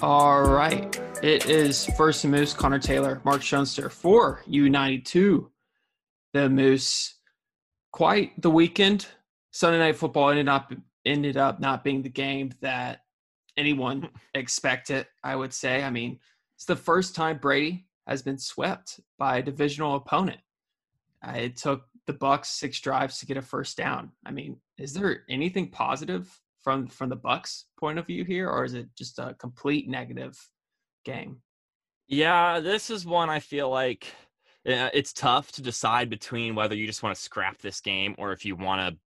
All right. It is first the Moose, Connor Taylor, Mark Schoenster for U92. The Moose, quite the weekend. Sunday night football ended up ended up not being the game that anyone expected, I would say. I mean, it's the first time Brady has been swept by a divisional opponent. Uh, it took the Bucks six drives to get a first down. I mean, is there anything positive from from the Bucks point of view here, or is it just a complete negative game? Yeah, this is one I feel like it's tough to decide between whether you just want to scrap this game or if you want to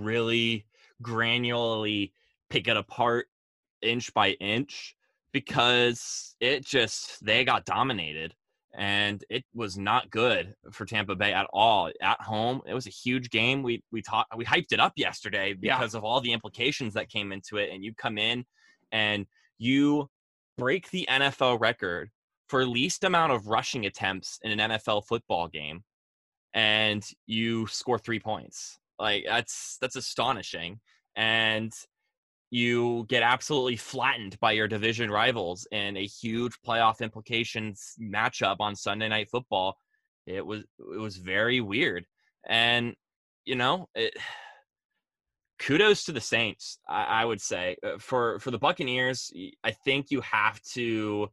really granularly pick it apart inch by inch because it just they got dominated and it was not good for Tampa Bay at all at home. It was a huge game. We we talked we hyped it up yesterday because yeah. of all the implications that came into it. And you come in and you break the NFL record for least amount of rushing attempts in an NFL football game, and you score three points. Like that's that's astonishing. And you get absolutely flattened by your division rivals in a huge playoff implications matchup on Sunday night football. It was it was very weird. And you know, it kudos to the Saints, I, I would say. Uh, for for the Buccaneers, I think you have to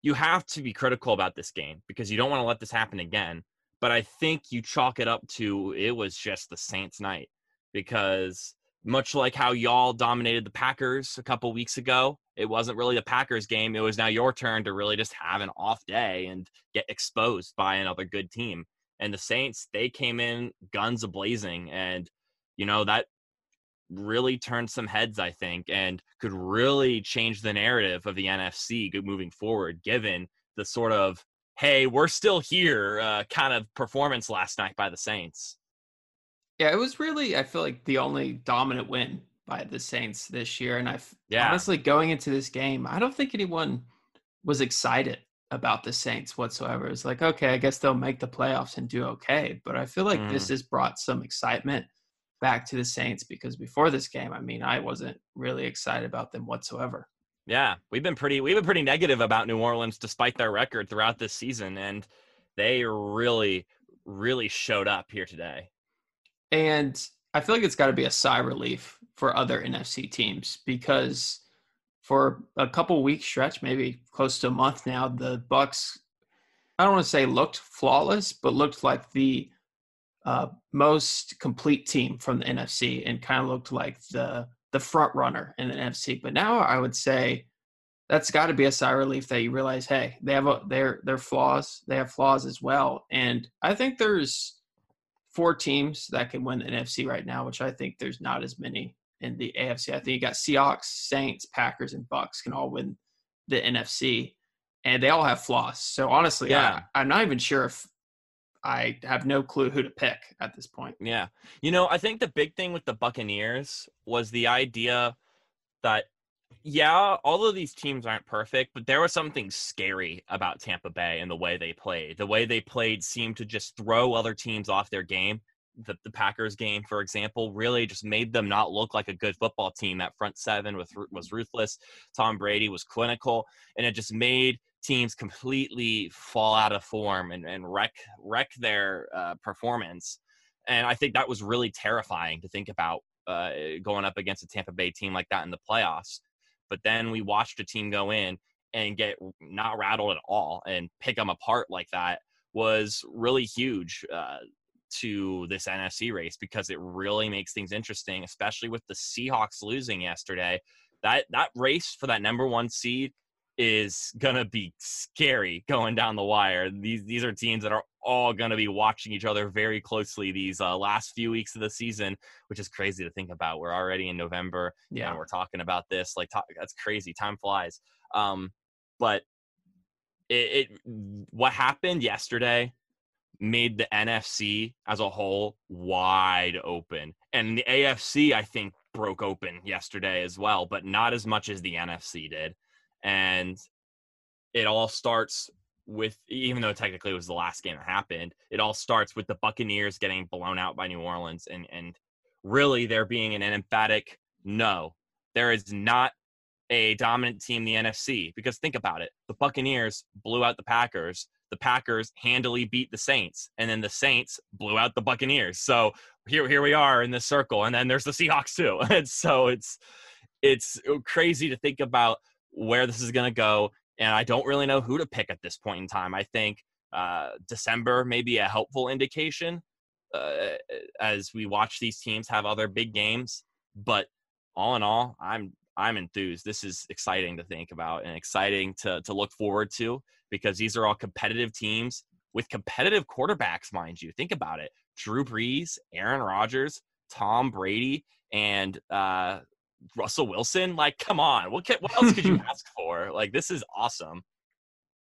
you have to be critical about this game because you don't want to let this happen again. But I think you chalk it up to it was just the Saints night because much like how y'all dominated the Packers a couple weeks ago. It wasn't really the Packers game. It was now your turn to really just have an off day and get exposed by another good team. And the Saints, they came in guns a blazing, and you know that really turned some heads, I think, and could really change the narrative of the NFC moving forward, given the sort of "hey, we're still here" uh, kind of performance last night by the Saints. Yeah, it was really I feel like the only dominant win by the Saints this year, and I yeah. honestly going into this game, I don't think anyone was excited about the Saints whatsoever. It's like, okay, I guess they'll make the playoffs and do okay, but I feel like mm. this has brought some excitement back to the Saints because before this game, I mean, I wasn't really excited about them whatsoever. Yeah, we've been pretty we've been pretty negative about New Orleans despite their record throughout this season and they really really showed up here today. And I feel like it's got to be a sigh relief for other NFC teams because for a couple week stretch, maybe close to a month now, the Bucks I don't want to say looked flawless, but looked like the uh, most complete team from the NFC and kind of looked like the the front runner in the NFC. But now I would say that's got to be a sigh relief that you realize, hey, they have a, their their flaws. They have flaws as well, and I think there's four teams that can win the NFC right now, which I think there's not as many in the AFC. I think you got Seahawks, Saints, Packers, and Bucks can all win the NFC, and they all have flaws. So honestly, yeah, I, I'm not even sure if I have no clue who to pick at this point. Yeah, you know, I think the big thing with the Buccaneers was the idea that yeah, all of these teams aren't perfect, but there was something scary about Tampa Bay and the way they played. The way they played seemed to just throw other teams off their game. The, the Packers game, for example, really just made them not look like a good football team. That front seven was, was ruthless. Tom Brady was clinical, and it just made teams completely fall out of form and, and wreck wreck their uh, performance. And I think that was really terrifying to think about uh, going up against a Tampa Bay team like that in the playoffs. But then we watched a team go in and get not rattled at all and pick them apart like that was really huge uh, to this NFC race because it really makes things interesting, especially with the Seahawks losing yesterday. That that race for that number one seed is gonna be scary going down the wire. These these are teams that are all gonna be watching each other very closely these uh, last few weeks of the season, which is crazy to think about. We're already in November, yeah, and we're talking about this. Like that's crazy. Time flies. Um, but it, it what happened yesterday made the NFC as a whole wide open, and the AFC I think broke open yesterday as well, but not as much as the NFC did and it all starts with even though technically it was the last game that happened it all starts with the buccaneers getting blown out by new orleans and and really there being an emphatic no there is not a dominant team in the NFC because think about it. The Buccaneers blew out the Packers. The Packers handily beat the Saints, and then the Saints blew out the Buccaneers. So here, here we are in this circle, and then there's the Seahawks too. and so it's it's uh, crazy to think about where this is going to go, and I don't really know who to pick at this point in time. I think uh, December may be a helpful indication uh, as we watch these teams have other big games, but all in all, I'm I'm enthused. This is exciting to think about and exciting to to look forward to because these are all competitive teams with competitive quarterbacks, mind you. Think about it: Drew Brees, Aaron Rodgers, Tom Brady, and uh, Russell Wilson. Like, come on, what can, what else could you ask for? Like, this is awesome.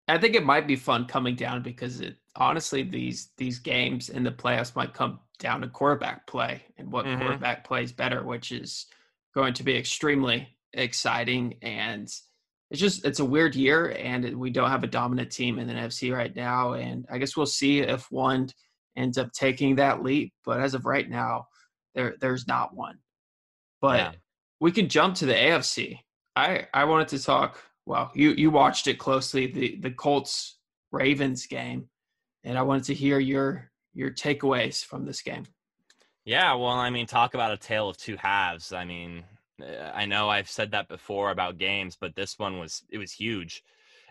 I think it might be fun coming down because it honestly these these games in the playoffs might come down to quarterback play and what mm-hmm. quarterback plays better, which is going to be extremely exciting and it's just it's a weird year and we don't have a dominant team in the NFC right now and I guess we'll see if one ends up taking that leap but as of right now there there's not one but yeah. We can jump to the AFC I I wanted to talk well you you watched it closely the the Colts Ravens game and I wanted to hear your your takeaways from this game yeah, well, I mean, talk about a tale of two halves. I mean, uh, I know I've said that before about games, but this one was it was huge,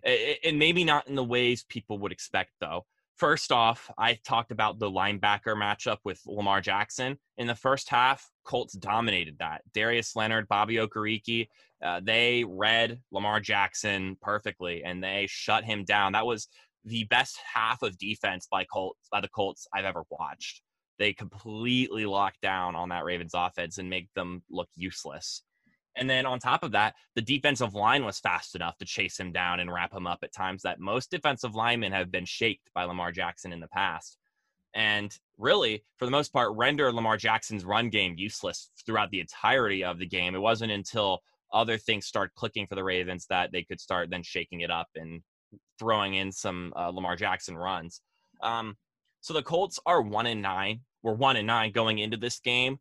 and maybe not in the ways people would expect though. First off, I talked about the linebacker matchup with Lamar Jackson in the first half. Colts dominated that. Darius Leonard, Bobby Okereke, uh, they read Lamar Jackson perfectly, and they shut him down. That was the best half of defense by Colts by the Colts I've ever watched they completely locked down on that Ravens offense and make them look useless. And then on top of that, the defensive line was fast enough to chase him down and wrap him up at times that most defensive linemen have been shaked by Lamar Jackson in the past. And really, for the most part, render Lamar Jackson's run game useless throughout the entirety of the game. It wasn't until other things start clicking for the Ravens that they could start then shaking it up and throwing in some uh, Lamar Jackson runs. Um, so the Colts are one and nine we're one and nine going into this game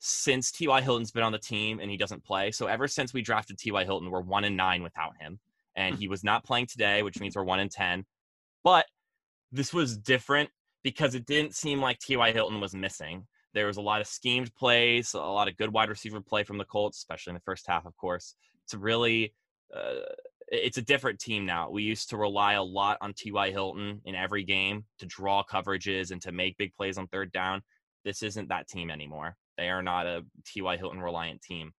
since T.Y. Hilton's been on the team and he doesn't play. So ever since we drafted T.Y. Hilton, we're one and nine without him. And he was not playing today, which means we're one and 10. But this was different because it didn't seem like T.Y. Hilton was missing. There was a lot of schemed plays, a lot of good wide receiver play from the Colts, especially in the first half, of course. To really uh, it's a different team now. We used to rely a lot on T.Y. Hilton in every game to draw coverages and to make big plays on third down. This isn't that team anymore. They are not a T.Y. Hilton reliant team.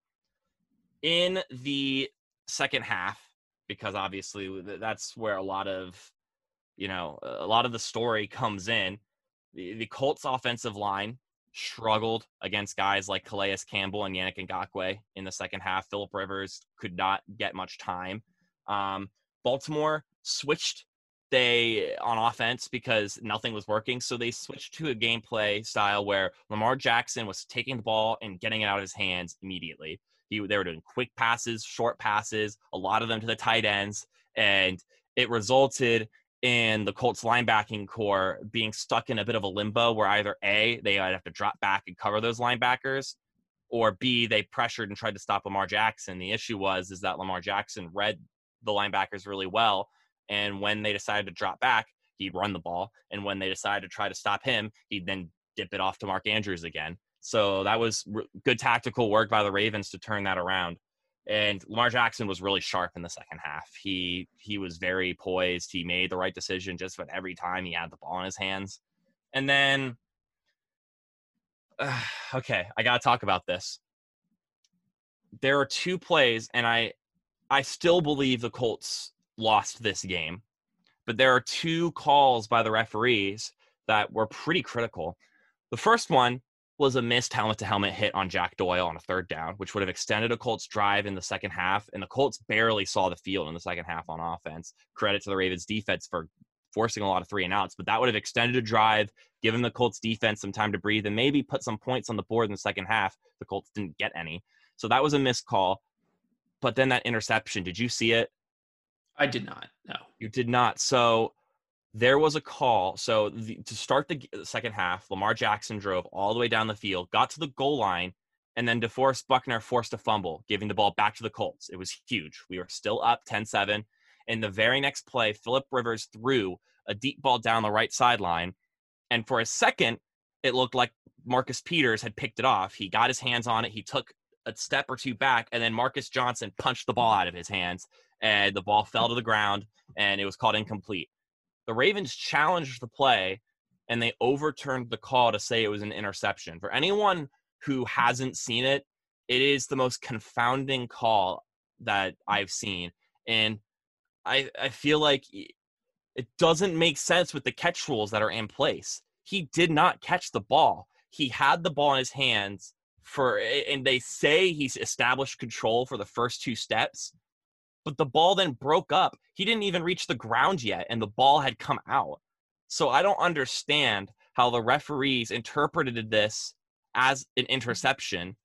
In the second half, because obviously that's where a lot of, you know, a lot of the story comes in. The, the Colts offensive line struggled against guys like Calais Campbell and Yannick Ngakoue in the second half. Philip Rivers could not get much time. Um, Baltimore switched they on offense because nothing was working. So they switched to a gameplay style where Lamar Jackson was taking the ball and getting it out of his hands immediately. He, they were doing quick passes, short passes, a lot of them to the tight ends, and it resulted in the Colts linebacking core being stuck in a bit of a limbo where either A, they would have to drop back and cover those linebackers, or B, they pressured and tried to stop Lamar Jackson. The issue was is that Lamar Jackson read the linebackers really well. And when they decided to drop back, he'd run the ball. And when they decided to try to stop him, he'd then dip it off to Mark Andrews again. So that was good tactical work by the Ravens to turn that around. And Lamar Jackson was really sharp in the second half. He he was very poised. He made the right decision just about every time he had the ball in his hands. And then, uh, okay, I got to talk about this. There are two plays, and I I still believe the Colts lost this game, but there are two calls by the referees that were pretty critical. The first one was a missed helmet to helmet hit on Jack Doyle on a third down, which would have extended a Colts drive in the second half. And the Colts barely saw the field in the second half on offense. Credit to the Ravens defense for forcing a lot of three and outs, but that would have extended a drive, given the Colts defense some time to breathe, and maybe put some points on the board in the second half. The Colts didn't get any. So that was a missed call. But then that interception, did you see it? I did not. No. You did not. So there was a call. So the, to start the second half, Lamar Jackson drove all the way down the field, got to the goal line, And then DeForest Buckner forced a fumble, giving the ball back to the Colts. It was huge. We were still up 10 7. In the very next play, Philip Rivers threw a deep ball down the right sideline. And for a second, it looked like Marcus Peters had picked it off. He got his hands on it. He took a step or two back, and then Marcus Johnson punched the ball out of his hands, and the ball fell to the ground, and it was called incomplete. The Ravens challenged the play, and they overturned the call to say it was an interception. For anyone who hasn't seen it, it is the most confounding call that I've seen. And I I feel like it doesn't make sense with the catch rules that are in place. He did not catch the ball. He had the ball in his hands for and they say he's established control for the first two steps, but the ball then broke up. He didn't even reach the ground yet and the ball had come out. So I don't understand how the referees interpreted this as an interception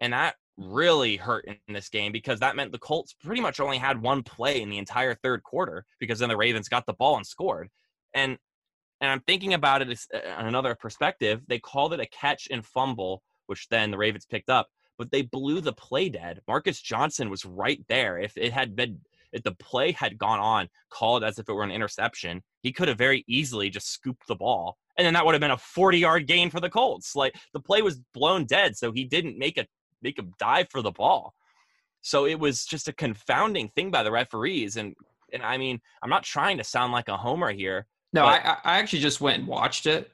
and that really hurt in this game because that meant the Colts pretty much only had one play in the entire third quarter because then the Ravens got the ball and scored. And and I'm thinking about it uh, on another perspective. They called it a catch and fumble, which then the Ravens picked up, but they blew the play dead. Marcus Johnson was right there. If it had been if the play had gone on called as if it were an interception, he could have very easily just scooped the ball. And then that would have been a 40 yard gain for the Colts. Like the play was blown dead, so he didn't make a make him dive for the ball. So it was just a confounding thing by the referees. And and I mean, I'm not trying to sound like a homer here. No, I I actually just went and watched it,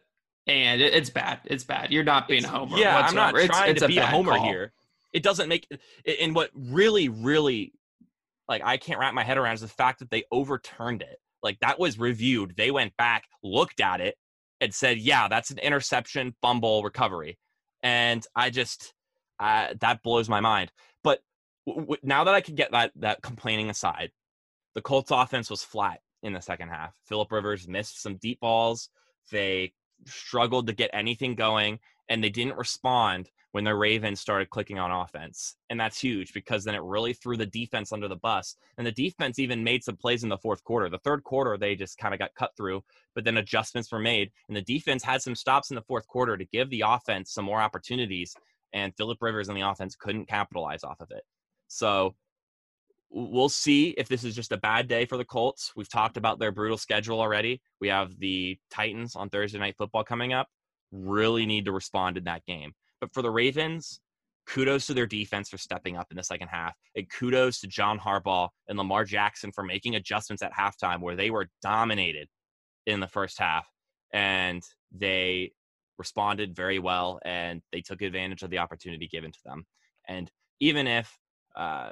and it, it's bad. It's bad. You're not being a homer. Yeah, whatsoever. I'm not trying it's, to it's be a, a homer call. here. It doesn't make. And what really, really, like I can't wrap my head around is the fact that they overturned it. Like that was reviewed. They went back, looked at it, and said, "Yeah, that's an interception, fumble, recovery." And I just uh, that blows my mind. But w- w- now that I can get that that complaining aside, the Colts offense was flat in the second half. Philip Rivers missed some deep balls. They struggled to get anything going, and they didn't respond when the Ravens started clicking on offense. And that's huge because then it really threw the defense under the bus. And the defense even made some plays in the fourth quarter. The third quarter, they just kind of got cut through, but then adjustments were made. And the defense had some stops in the fourth quarter to give the offense some more opportunities. And Philip Rivers and the offense couldn't capitalize off of it. So we'll see if this is just a bad day for the Colts. We've talked about their brutal schedule already. We have the Titans on Thursday night football coming up. Really need to respond in that game. But for the Ravens, kudos to their defense for stepping up in the second half. And kudos to John Harbaugh and Lamar Jackson for making adjustments at halftime where they were dominated in the first half. And they responded very well and they took advantage of the opportunity given to them. And even if uh,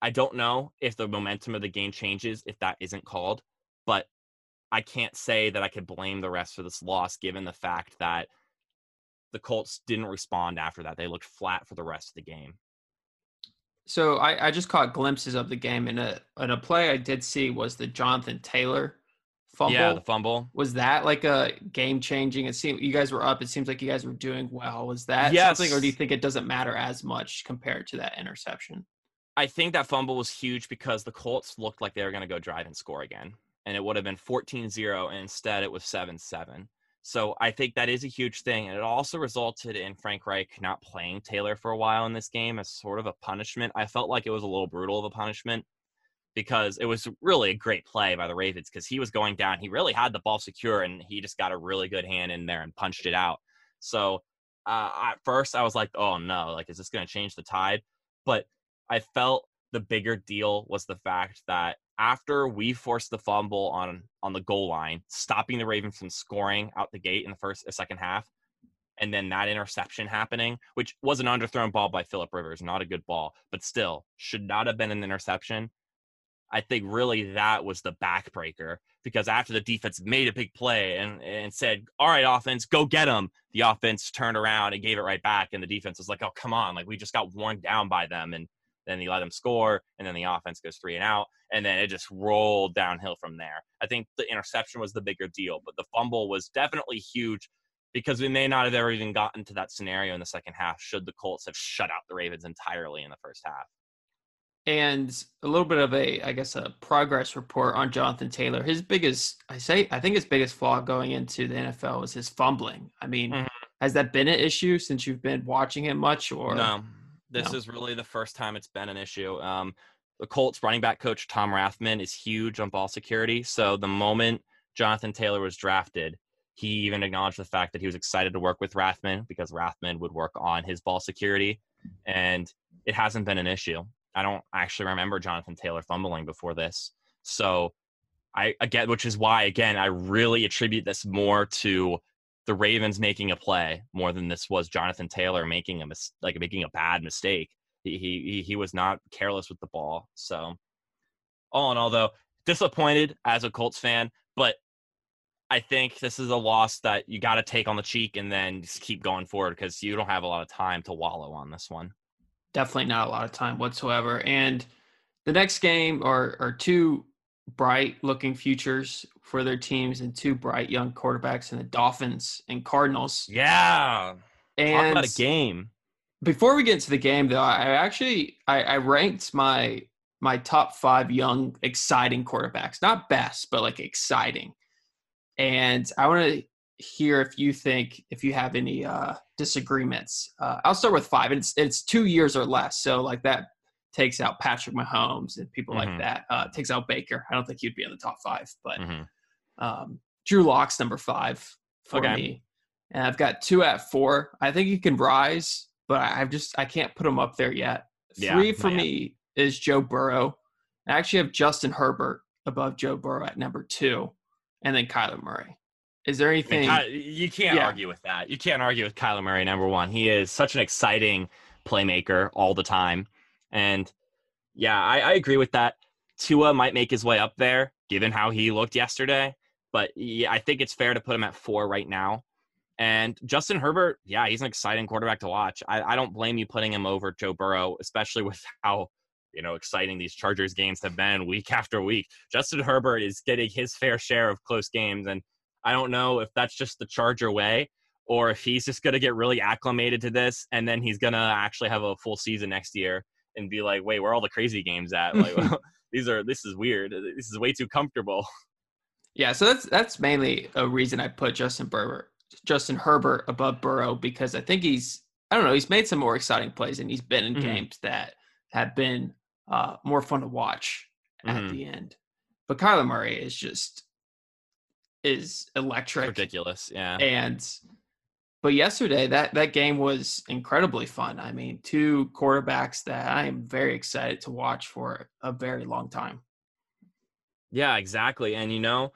I don't know if the momentum of the game changes if that isn't called, but I can't say that I could blame the rest for this loss given the fact that the Colts didn't respond after that. They looked flat for the rest of the game. So I, I just caught glimpses of the game, and a and a play I did see was the Jonathan Taylor fumble. Yeah, the fumble. Was that like a game changing? It seemed you guys were up. It seems like you guys were doing well. Was that Yes. something, or do you think it doesn't matter as much compared to that interception? I think that fumble was huge because the Colts looked like they were going to go drive and score again. And it would have been 14 0, and instead it was 7 7. So I think that is a huge thing. And it also resulted in Frank Reich not playing Taylor for a while in this game as sort of a punishment. I felt like it was a little brutal of a punishment because it was really a great play by the Ravens because he was going down. He really had the ball secure and he just got a really good hand in there and punched it out. So uh, at first I was like, oh no, like, is this going to change the tide? But I felt the bigger deal was the fact that after we forced the fumble on on the goal line, stopping the Ravens from scoring out the gate in the first uh, second half, and then that interception happening, which was an underthrown ball by Philip Rivers, not a good ball, but still should not have been an interception. I think really that was the backbreaker because after the defense made a big play and, and said, All right, offense, go get them, the offense turned around and gave it right back. And the defense was like, Oh, come on. Like we just got worn down by them. And then he let them score. And then the offense goes three and out. And then it just rolled downhill from there. I think the interception was the bigger deal, but the fumble was definitely huge because we may not have ever even gotten to that scenario in the second half should the Colts have shut out the Ravens entirely in the first half. And a little bit of a, I guess, a progress report on Jonathan Taylor. His biggest, I say, I think his biggest flaw going into the NFL was his fumbling. I mean, Mhm. has that been an issue since you've been watching him much? Or no, this No. is really the first time it's been an issue. Um, the Colts running back coach Tom Rathman is huge on ball security. So the moment Jonathan Taylor was drafted, he even acknowledged the fact that he was excited to work with Rathman because Rathman would work on his ball security, and it hasn't been an issue. I don't actually remember Jonathan Taylor fumbling before this, so I again, which is why again I really attribute this more to the Ravens making a play more than this was Jonathan Taylor making a mis- like making a bad mistake. He he he was not careless with the ball. So all in all, though, disappointed as a Colts fan, but I think this is a loss that you got to take on the cheek and then just keep going forward because you don't have a lot of time to wallow on this one. definitely not a lot of time whatsoever. And the next game are are two bright looking futures for their teams and two bright young quarterbacks in the Dolphins and Cardinals. Yeah, talk And about a game. before we get into the game though, I actually I, I ranked my my top five young exciting quarterbacks. Not best, but like exciting. And I want to hear if you think if you have any uh disagreements. Uh, I'll start with five. It's it's two years or less. So like that takes out Patrick Mahomes and people like Mhm. that. Uh takes out Baker. I don't think he'd be in the top five, but Mhm. Um, Drew Lock's number five for Okay. me, and I've got two at four. I think he can rise, but I- I've just I can't put him up there yet. Yeah, Three for yet. me is Joe Burrow. I actually have Justin Herbert above Joe Burrow at number two, and then Kyler Murray. Is there I mean, anything? You can't Yeah. argue with that. You can't argue with Kyler Murray, number one. He is such an exciting playmaker all the time. And yeah, I, I agree with that. Tua might make his way up there, given how he looked yesterday. But yeah, I think it's fair to put him at four right now. And Justin Herbert, yeah, he's an exciting quarterback to watch. I, I don't blame you putting him over Joe Burrow, especially with how you know exciting these Chargers games have been week after week. Justin Herbert is getting his fair share of close games, and I don't know if that's just the Charger way or if he's just going to get really acclimated to this and then he's going to actually have a full season next year and be like, wait, where are all the crazy games at? Like, these are, this is weird. This is way too comfortable. Yeah, so that's that's mainly a reason I put Justin Herbert, Justin Herbert above Burrow because I think he's I don't know he's made some more exciting plays and he's been in Mhm. games that have been uh, more fun to watch at Mhm. the end. But Kyler Murray is just is electric Ridiculous. Yeah. and but yesterday that that game was incredibly fun. I mean, two quarterbacks that I am very excited to watch for a very long time. Yeah, exactly. And you know,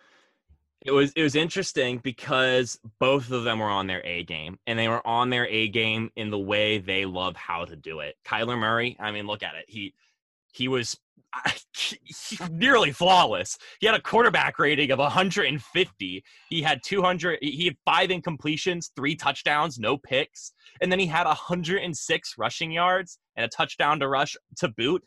it was it was interesting because both of them were on their A game and they were on their A game in the way they love how to do it. Kyler Murray, I mean, look at it. He he was oh, nearly flawless. He had a quarterback rating of 150. He had 200 he had 5 incompletions, 3 touchdowns, no picks, and then he had 106 rushing yards and a touchdown to rush to boot.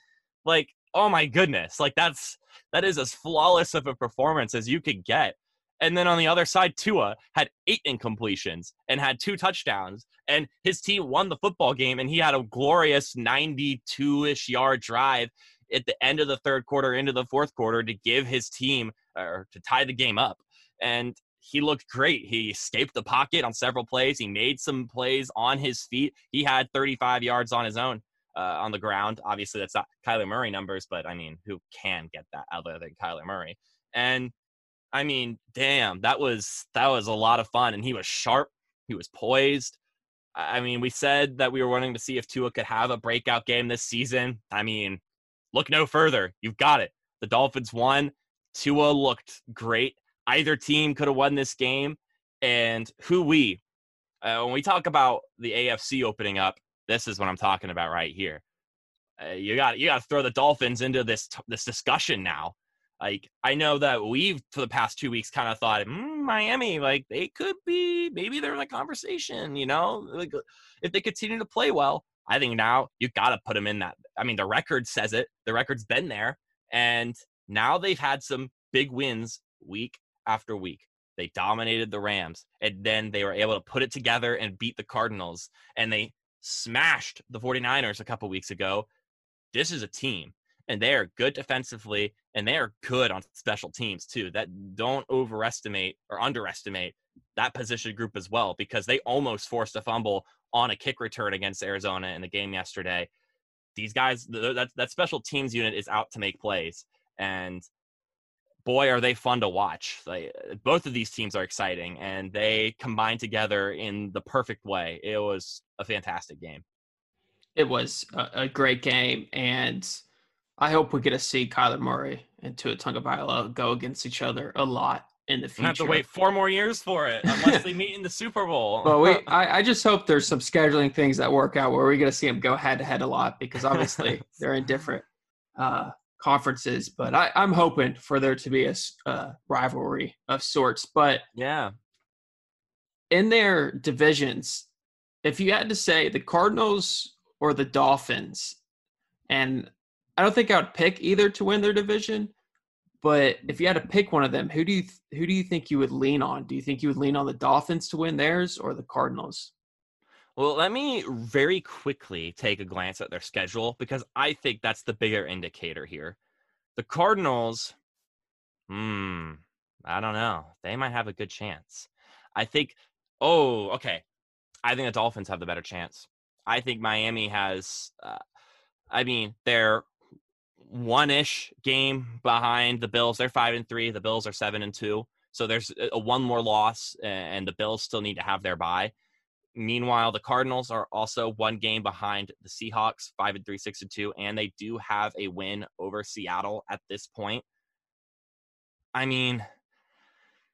Like, oh my goodness. Like that's that is as flawless of a performance as you could get. And then on the other side, Tua had eight incompletions and had two touchdowns, and his team won the football game. And he had a glorious 92 ish yard drive at the end of the third quarter into the fourth quarter to give his team or to tie the game up. And he looked great. He escaped the pocket on several plays. He made some plays on his feet. He had 35 yards on his own uh, on the ground. Obviously, that's not Kyler Murray numbers, but I mean, who can get that other than Kyler Murray? And I mean, damn, that was that was a lot of fun. And he was sharp. He was poised. I mean, we said that we were wanting to see if Tua could have a breakout game this season. I mean, look no further. You've got it. The Dolphins won. Tua looked great. Either team could have won this game. And who we, uh, when we talk about the AFC opening up, this is what I'm talking about right here. Uh, you got you got to throw the Dolphins into this this discussion now. Like I know that we've for the past two weeks kind of thought mm, Miami, like they could be maybe they're in a conversation. You know, like if they continue to play well, I think now you got to put them in that. I mean, the record says it. The record's been there, and now they've had some big wins week after week. They dominated the Rams, and then they were able to put it together and beat the Cardinals, and they smashed the 49ers a couple weeks ago. This is a team. And they are good defensively and they are good on special teams too. That don't overestimate or underestimate that position group as well because they almost forced a fumble on a kick return against Arizona in the game yesterday. These guys, that that special teams unit is out to make plays, and boy, are they fun to watch. Like, both of these teams are exciting, and they combine together in the perfect way. It was a fantastic game. It was a, a great game, and I hope we get to see Kyler Murray and Tua Tagovailoa go against each other a lot in the future. have to wait four more years for it unless they meet in the Super Bowl. well, we I, I, just hope there's some scheduling things that work out where we're going to see them go head to head a lot because obviously they're in different uh, conferences. But I, am hoping for there to be a uh, rivalry of sorts. But yeah, in their divisions, if you had to say the Cardinals or the Dolphins, and I don't think I would pick either to win their division. But if you had to pick one of them, who do you who do you think you would lean on? Do you think you would lean on the Dolphins to win theirs or the Cardinals? Well, let me very quickly take a glance at their schedule because I think that's the bigger indicator here. The Cardinals, hmm, I don't know. They might have a good chance. I think, oh, okay. I think the Dolphins have the better chance. I think Miami has, uh, I mean, they're one ish game behind the Bills. They're five and three. The Bills are seven and two. So there's a one more loss, and the Bills still need to have their bye. Meanwhile, the Cardinals are also one game behind the Seahawks, five and three, six and two, and they do have a win over Seattle at this point. I mean,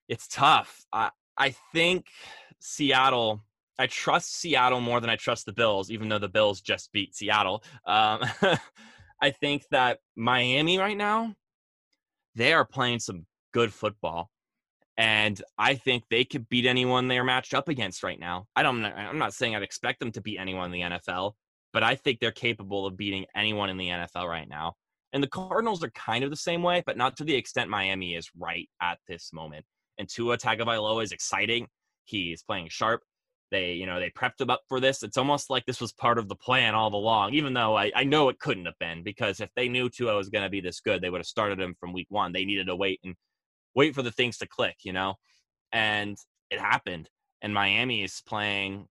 it's tough. I I think Seattle. I trust Seattle more than I trust the Bills, even though the Bills just beat Seattle. Um, I think that Miami right now, they are playing some good football and I think they could beat anyone they're matched up against right now. I don't. I'm not saying I'd expect them to beat anyone in the NFL, but I think they're capable of beating anyone in the NFL right now. And the Cardinals are kind of the same way, but not to the extent Miami is right at this moment. And Tua Tagovailoa is exciting. He's playing sharp. They, you know, they prepped them up for this. It's almost like this was part of the plan all along, even though I, I know it couldn't have been because if they knew Tua was going to be this good, they would have started him from week one. They needed to wait and wait for the things to click, you know? And it happened. And Miami is playing.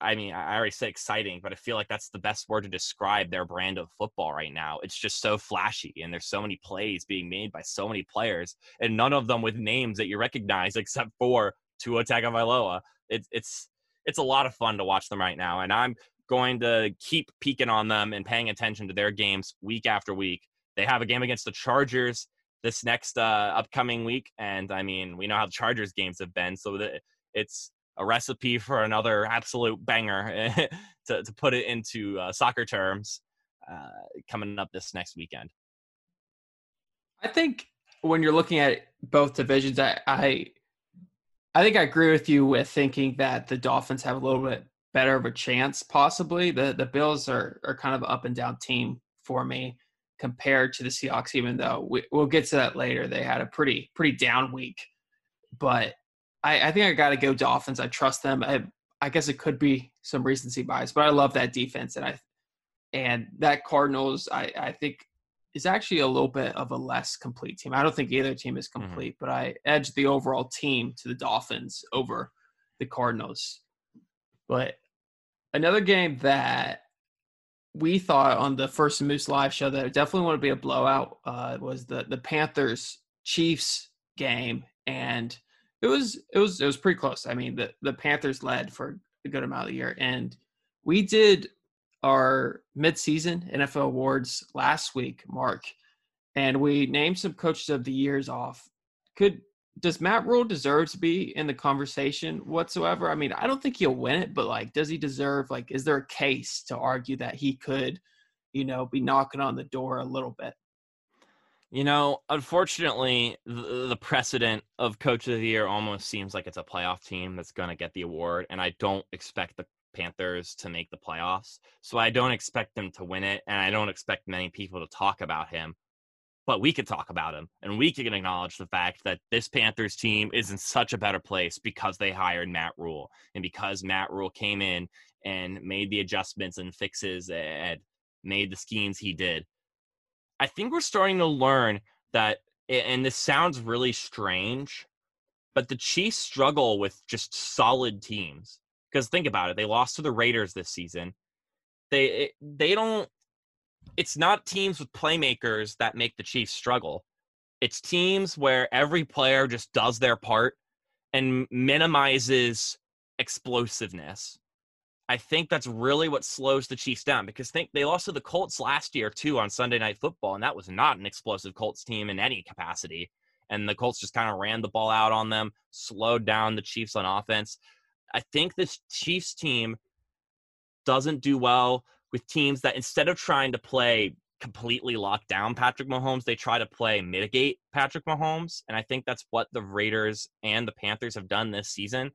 I mean, I already said exciting, but I feel like that's the best word to describe their brand of football right now. It's just so flashy, and there's so many plays being made by so many players, and none of them with names that you recognize except for Tua Tagovailoa. It's it's it's a lot of fun to watch them right now, and I'm going to keep peeking on them and paying attention to their games week after week. They have a game against the Chargers this next uh, upcoming week. And I mean, we know how the Chargers games have been, so it's a recipe for another absolute banger to, to put it into uh, soccer terms uh, coming up this next weekend. I think when you're looking at both divisions, I, I I think I agree with you with thinking that the Dolphins have a little bit better of a chance, possibly. The the Bills are are kind of up and down team for me compared to the Seahawks, even though we, will get to that later. They had a pretty pretty down week, but I, I think I got to go Dolphins. I trust them. I, I guess it could be some recency bias, but I love that defense, and I and that Cardinals. I I think is actually a little bit of a less complete team. I don't think either team is mm-hmm. complete, mm-hmm. but I edge the overall team to the Dolphins over the Cardinals. But another game that we thought on the first Moose Live show that it definitely want to be a blowout uh, was the the Panthers Chiefs game, and it was it was it was pretty close. I mean, the the Panthers led for a good amount of the year, and we did our midseason NFL awards last week, Mark, and we named some coaches of the years off. Could does Matt Rhule deserve to be in the conversation whatsoever? I mean, I don't think he'll win it, but like, does he deserve? Like, is there a case to argue that he could, you know, be knocking on the door a little bit? You know, unfortunately, the precedent of Coach of the Year almost seems like it's a playoff team that's going to get the award, and I don't expect the Panthers to make the playoffs. So I don't expect them to win it, and I don't expect many people to talk about him but we could talk about him and we can acknowledge the fact that this Panthers team is in such a better place because they hired Matt Rhule, and because Matt Rhule came in and made the adjustments and fixes and made the schemes he did. I think we're starting to learn that, and this sounds really strange, but the Chiefs struggle with just solid teams. Because think about it, they lost to the Raiders this season. They eh, they don't. It's not teams with playmakers that make the Chiefs struggle. It's teams where every player just does their part and minimizes explosiveness. I think that's really what slows the Chiefs down because think they lost to the Colts last year too on Sunday Night Football, and that was not an explosive Colts team in any capacity. And the Colts just kind of ran the ball out on them, slowed down the Chiefs on offense. I think this Chiefs team doesn't do well with teams that instead of trying to play completely lock down Patrick Mahomes, they try to play mitigate Patrick Mahomes. And I think that's what the Raiders and the Panthers have done this season.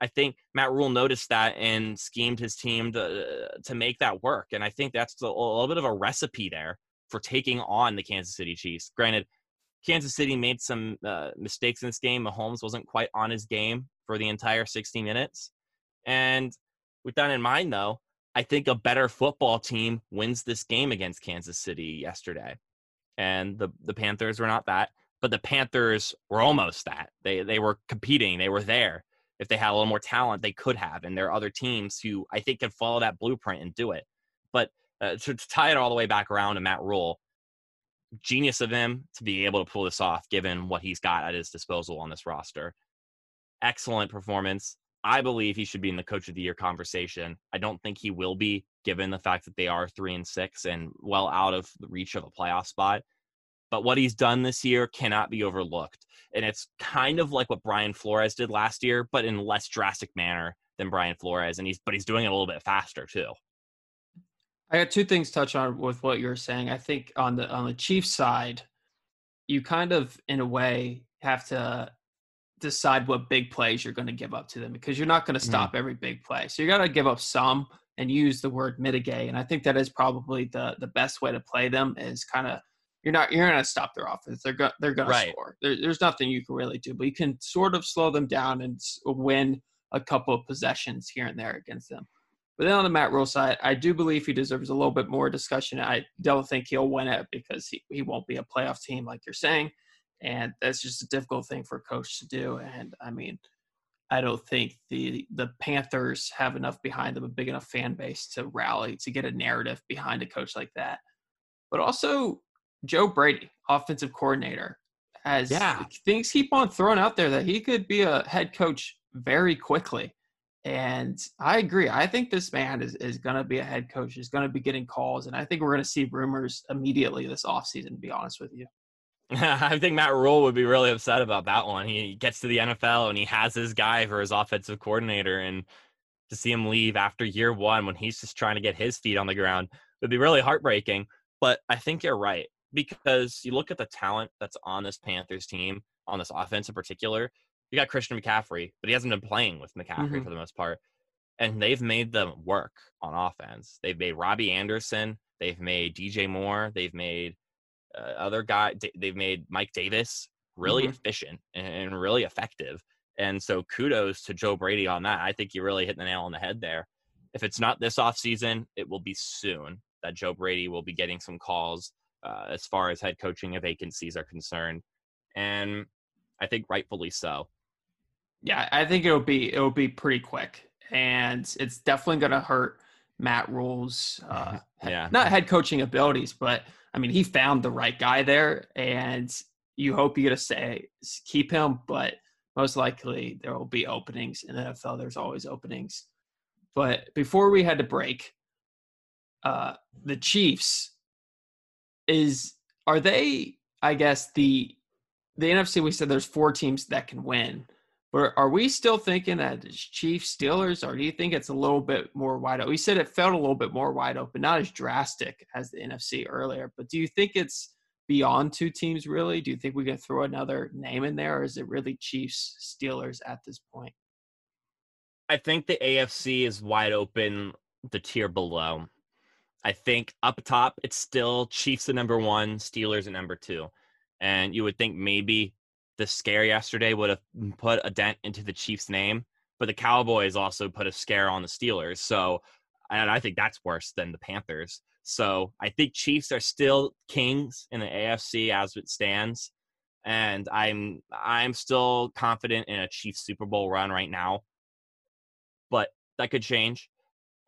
I think Matt Rhule noticed that and schemed his team to to make that work. And I think that's a, a little bit of a recipe there for taking on the Kansas City Chiefs. Granted, Kansas City made some uh, mistakes in this game. Mahomes wasn't quite on his game for the entire 60 minutes. And with that in mind, though, I think a better football team wins this game against Kansas City yesterday. And the, the Panthers were not that, but the Panthers were almost that. They they were competing, they were there if they had a little more talent, they could have. And there are other teams who I think can follow that blueprint and do it. But uh, to, to, tie it all the way back around to Matt Rhule, genius of him to be able to pull this off given what he's got at his disposal on this roster. Excellent performance. I believe he should be in the coach of the year conversation. I don't think he will be given the fact that they are three and six and well out of the reach of a playoff spot. But what he's done this year cannot be overlooked. And it's kind of like what Brian Flores did last year, but in less drastic manner than Brian Flores. And he's but he's doing it a little bit faster too. I got two things to touch on with what you're saying. I think on the on the Chiefs side, you kind of in a way have to decide what big plays you're going to give up to them because you're not going to mm-hmm. stop mm. every big play. So you got to give up some and use the word mitigate. And I think that is probably the the best way to play them is kind of you're not you're going to stop their offense. They're go, they're going right. to score. There, there's nothing you can really do, but you can sort of slow them down and win a couple of possessions here and there against them. But then on the Matt Rhule side, I do believe he deserves a little bit more discussion. I don't think he'll win it because he, he won't be a playoff team like you're saying. And that's just a difficult thing for a coach to do. And I mean, I don't think the the Panthers have enough behind them, a big enough fan base to rally to get a narrative behind a coach like that. But also, Joe Brady, offensive coordinator, as yeah. things keep on throwing out there that he could be a head coach very quickly. And I agree. I think this man is, is going to be a head coach. He's going to be getting calls. And I think we're going to see rumors immediately this offseason, to be honest with you. I think Matt Rhule would be really upset about that one. He gets to the NFL and he has his guy for his offensive coordinator. And to see him leave after year one when he's just trying to get his feet on the ground would be really heartbreaking. But I think you're right because you look at the talent that's on this Panthers team, on this offense in particular. You got Christian McCaffrey, but he hasn't been playing with McCaffrey mm-hmm. for the most part. And they've made them work on offense. They've made Robbie Anderson. They've made DJ Moore. They've made uh, other guy. They've made Mike Davis really mm-hmm. efficient and really effective. And so kudos to Joe Brady on that. I think you really hit the nail on the head there. If it's not this offseason, it will be soon that Joe Brady will be getting some calls uh, as far as head coaching of vacancies are concerned, and I think rightfully so. Yeah, I think it'll be it'll be pretty quick, and it's definitely going to hurt Matt Rhule's uh, yeah not head coaching abilities, but I mean he found the right guy there, and you hope you get to say keep him, but most likely there will be openings in the NFL. There's always openings. But before we had to break, uh, the Chiefs is are they i guess the the nfc we said there's four teams that can win but are we still thinking that it's chiefs steelers or do you think it's a little bit more wide open we said it felt a little bit more wide open not as drastic as the nfc earlier but do you think it's beyond two teams really? Do you think we can throw another name in there or is it really chiefs steelers at this point? I think the afc is wide open the tier below. I think up top, it's still Chiefs at number one, Steelers at number two. And you would think maybe the scare yesterday would have put a dent into the Chiefs' name, but the Cowboys also put a scare on the Steelers. So, and I think that's worse than the Panthers. So I think Chiefs are still kings in the AFC as it stands, and I'm I'm still confident in a Chiefs Super Bowl run right now. But that could change.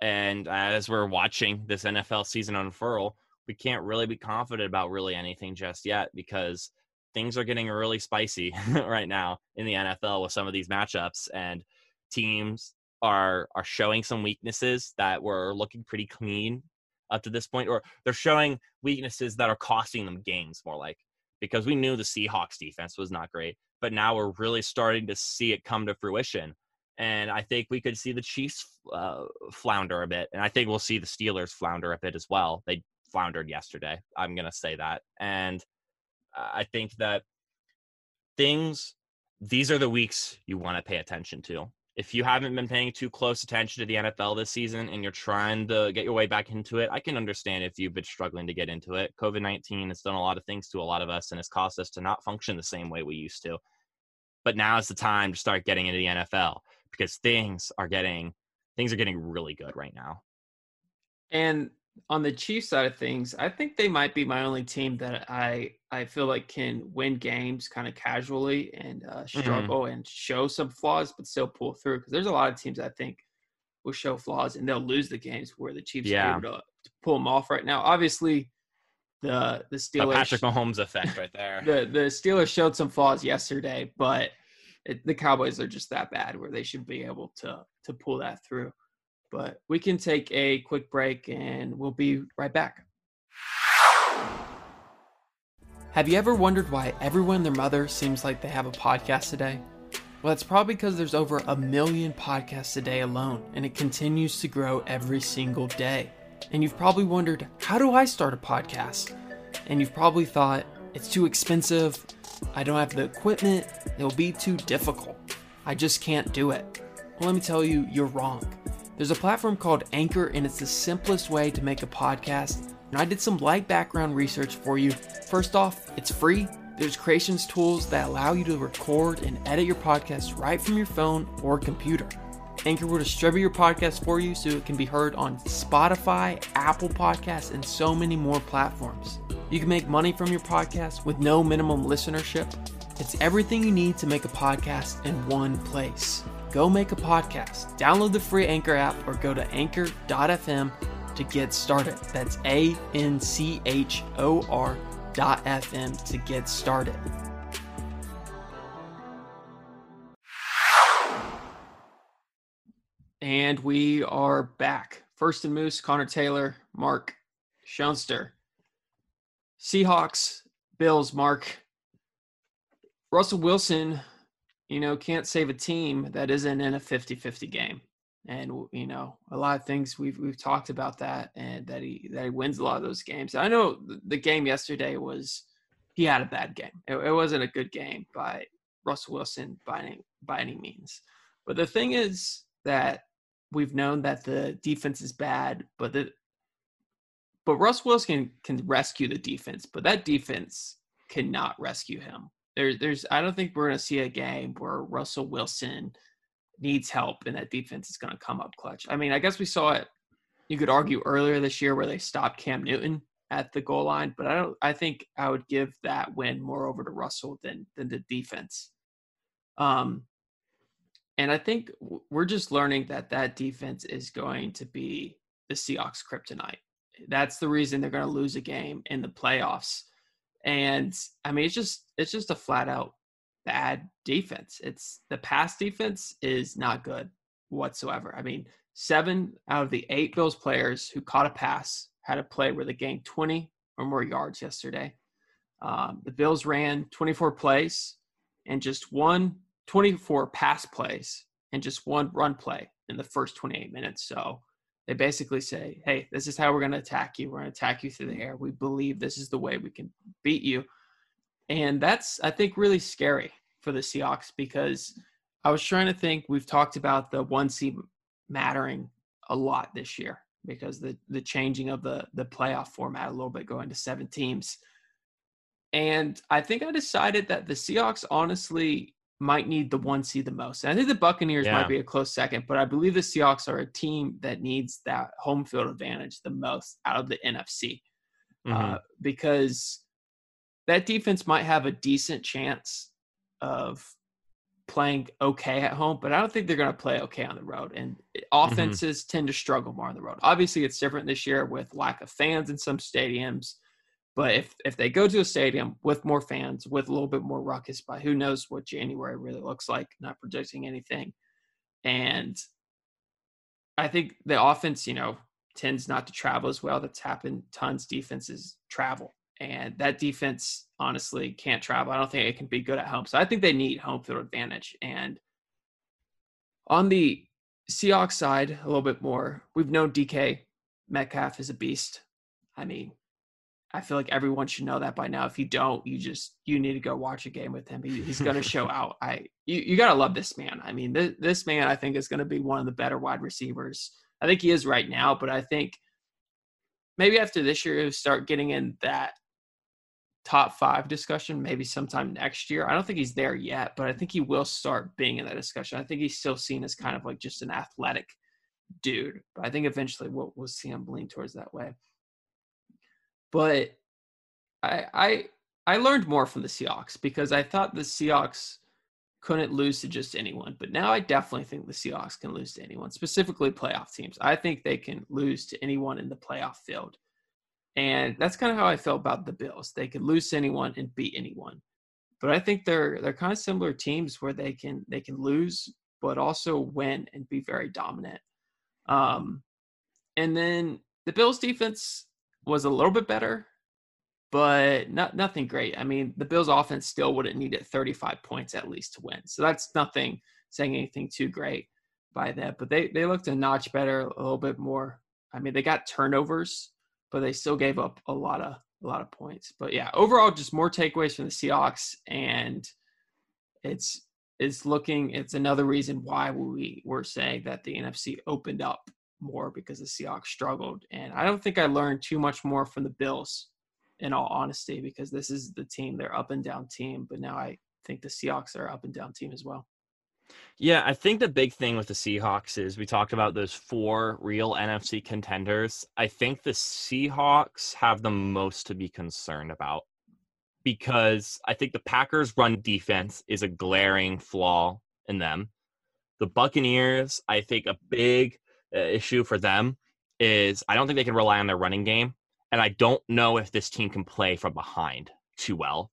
And as we're watching this NFL season unfurl, we can't really be confident about really anything just yet because things are getting really spicy right now in the NFL with some of these matchups and teams are are showing some weaknesses that were looking pretty clean up to this point or they're showing weaknesses that are costing them games more like because we knew the Seahawks defense was not great but now we're really starting to see it come to fruition and I think we could see the Chiefs uh, flounder a bit and I think we'll see the Steelers flounder a bit as well. They floundered yesterday I'm going to say that and I think that things these are the weeks you want to pay attention to if you haven't been paying too close attention to the NFL this season and you're trying to get your way back into it, I can understand if you've been struggling to get into it. COVID 19 has done a lot of things to a lot of us and has caused us to not function the same way we used to. But now is the time to start getting into the NFL because things are getting things are getting really good right now. And on the Chiefs side of things, I think they might be my only team that I I feel like can win games kind of casually and uh, mm-hmm. struggle mm-hmm. and show some flaws, but still pull through. Because there's a lot of teams I think will show flaws and they'll lose the games where the Chiefs yeah. are able to, to, pull them off right now. Obviously, the the Steelers the Patrick Mahomes effect right there. the the Steelers showed some flaws yesterday, but it, the Cowboys are just that bad where they should be able to to pull that through. But we can take a quick break and we'll be right back. Have you ever wondered why everyone and their mother seems like they have a podcast today? Well, it's probably because there's over a million podcasts a day alone, and it continues to grow every single day. And you've probably wondered, how do I start a podcast? And you've probably thought, it's too expensive, I don't have the equipment, it'll be too difficult, I just can't do it. Well, let me tell you, you're wrong. There's a platform called Anchor, and it's the simplest way to make a podcast. And I did some light background research for you. First off, it's free. There's creations tools that allow you to record and edit your podcast right from your phone or computer. Anchor will distribute your podcast for you so it can be heard on Spotify, Apple Podcasts, and so many more platforms. You can make money from your podcast with no minimum listenership. It's everything you need to make a podcast in one place go make a podcast. Download the free Anchor app or go to anchor.fm to get started. That's A N C H O R dot FM to get started. And we are back. First and Moose, Connor Taylor, Mark Schoenster. Seahawks, Bills, Mark. Russell Wilson you know, can't save a team that isn't in a 50-50 game. And you know, a lot of things we've we've talked about that, and that he that he wins a lot of those games. I know the game yesterday was he had a bad game. It, it wasn't a good game by Russell Wilson by any by any means. But the thing is that we've known that the defense is bad, but the but Russ Wilson can, can rescue the defense, but that defense cannot rescue him there's there's I don't think we're gonna see a game where Russell Wilson needs help and that defense is gonna come up clutch. I mean, I guess we saw it. You could argue earlier this year where they stopped Cam Newton at the goal line, but I don't. I think I would give that win more over to Russell than than the defense. Um, and I think we're just learning that that defense is going to be the Seahawks' kryptonite. That's the reason they're going to lose a game in the playoffs and I mean, it's just it's just a flat out bad defense. It's the pass defense is not good whatsoever. I mean, seven out of the eight Bills players who caught a pass had a play where they gained 20 or more yards yesterday. Um, the Bills ran 24 plays and just one 24 pass plays and just one run play in the first 28 minutes. So they basically say, hey, this is how we're going to attack you. We're going to attack you through the mm. air. We believe this is the way we can beat you. And that's, I think, really scary for the Seahawks because I was trying to think, we've talked about the one seed mattering a lot this year because the, the changing of the, the playoff format a little bit going to seven teams. And I think I decided that the Seahawks honestly might need the one seed the most. And I think the Buccaneers Yeah. might be a close second, but I believe the Seahawks are a team that needs that home field advantage the most out of the NFC Mhm. uh, because that defense might have a decent chance of playing okay at home, but I don't think they're going to play okay on the road. And offenses tend to struggle more on the road. Obviously, it's different this year with lack of fans in some stadiums. But if if they go to a stadium with more fans, with a little bit more ruckus, by who knows what January really looks like? Not predicting anything, and I think the offense, you know, tends not to travel as well. That's happened. Tons defenses travel, and that defense honestly can't travel. I don't think it can be good at home. So I think they need home field advantage. And on the Seahawks side, a little bit more. We've known DK Metcalf is a beast. I mean, I feel like everyone should know that by now. If you don't, you just you need to go watch a game with him. He, he's going to show out. I you, you got to love this man. I mean, this, this man I think is going to be one of the better wide receivers. I think he is right now, but I think maybe after this year he'll start getting in that top five discussion. Maybe sometime next year. I don't think he's there yet, but I think he will start being in that discussion. I think he's still seen as kind of like just an athletic dude, but I think eventually we'll we'll see him lean towards that way but I I I learned more from the Seahawks because I thought the Seahawks couldn't lose to just anyone, but now I definitely think the Seahawks can lose to anyone, specifically playoff teams. I think they can lose to anyone in the playoff field. And that's kind of how I felt about the Bills. They could lose to anyone and beat anyone. But I think they're they're kind of similar teams where they can they can lose but also win and be very dominant. Um and then the Bills defense was a little bit better, but not nothing great. I mean, the Bills offense still would have needed 35 points at least to win. So that's nothing saying anything too great by that. But they they looked a notch better, a little bit more. I mean, they got turnovers, but they still gave up a lot of a lot of points. But yeah, overall just more takeaways from the Seahawks and it's it's looking it's another reason why we were saying that the NFC opened up more because the Seahawks struggled. And I don't think I learned too much more from the Bills, in all honesty, because this is the team, they're up and down team. But now I think the Seahawks are up and down team as well. Yeah, I think the big thing with the Seahawks is we talked about those four real NFC contenders. I think the Seahawks have the most to be concerned about because I think the Packers' run defense is a glaring flaw in them. The Buccaneers, I think a big Uh, issue for them is I don't think they can rely on their running game. And I don't know if this team can play from behind too well.